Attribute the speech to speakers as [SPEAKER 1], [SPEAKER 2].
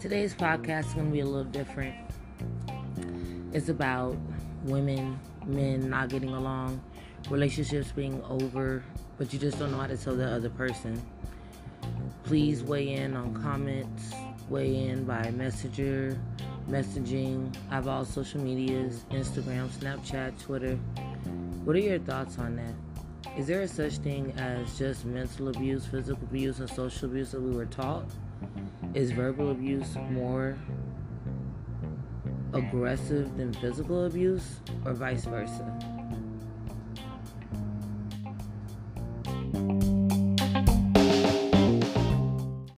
[SPEAKER 1] Today's podcast is going to be a little different. It's about women, men not getting along, relationships being over, but you just don't know how to tell the other person. Please weigh in on comments, weigh in by messenger, messaging. I have all social medias Instagram, Snapchat, Twitter. What are your thoughts on that? Is there such thing as just mental abuse, physical abuse, and social abuse that we were taught? Is verbal abuse more aggressive than physical abuse, or vice versa?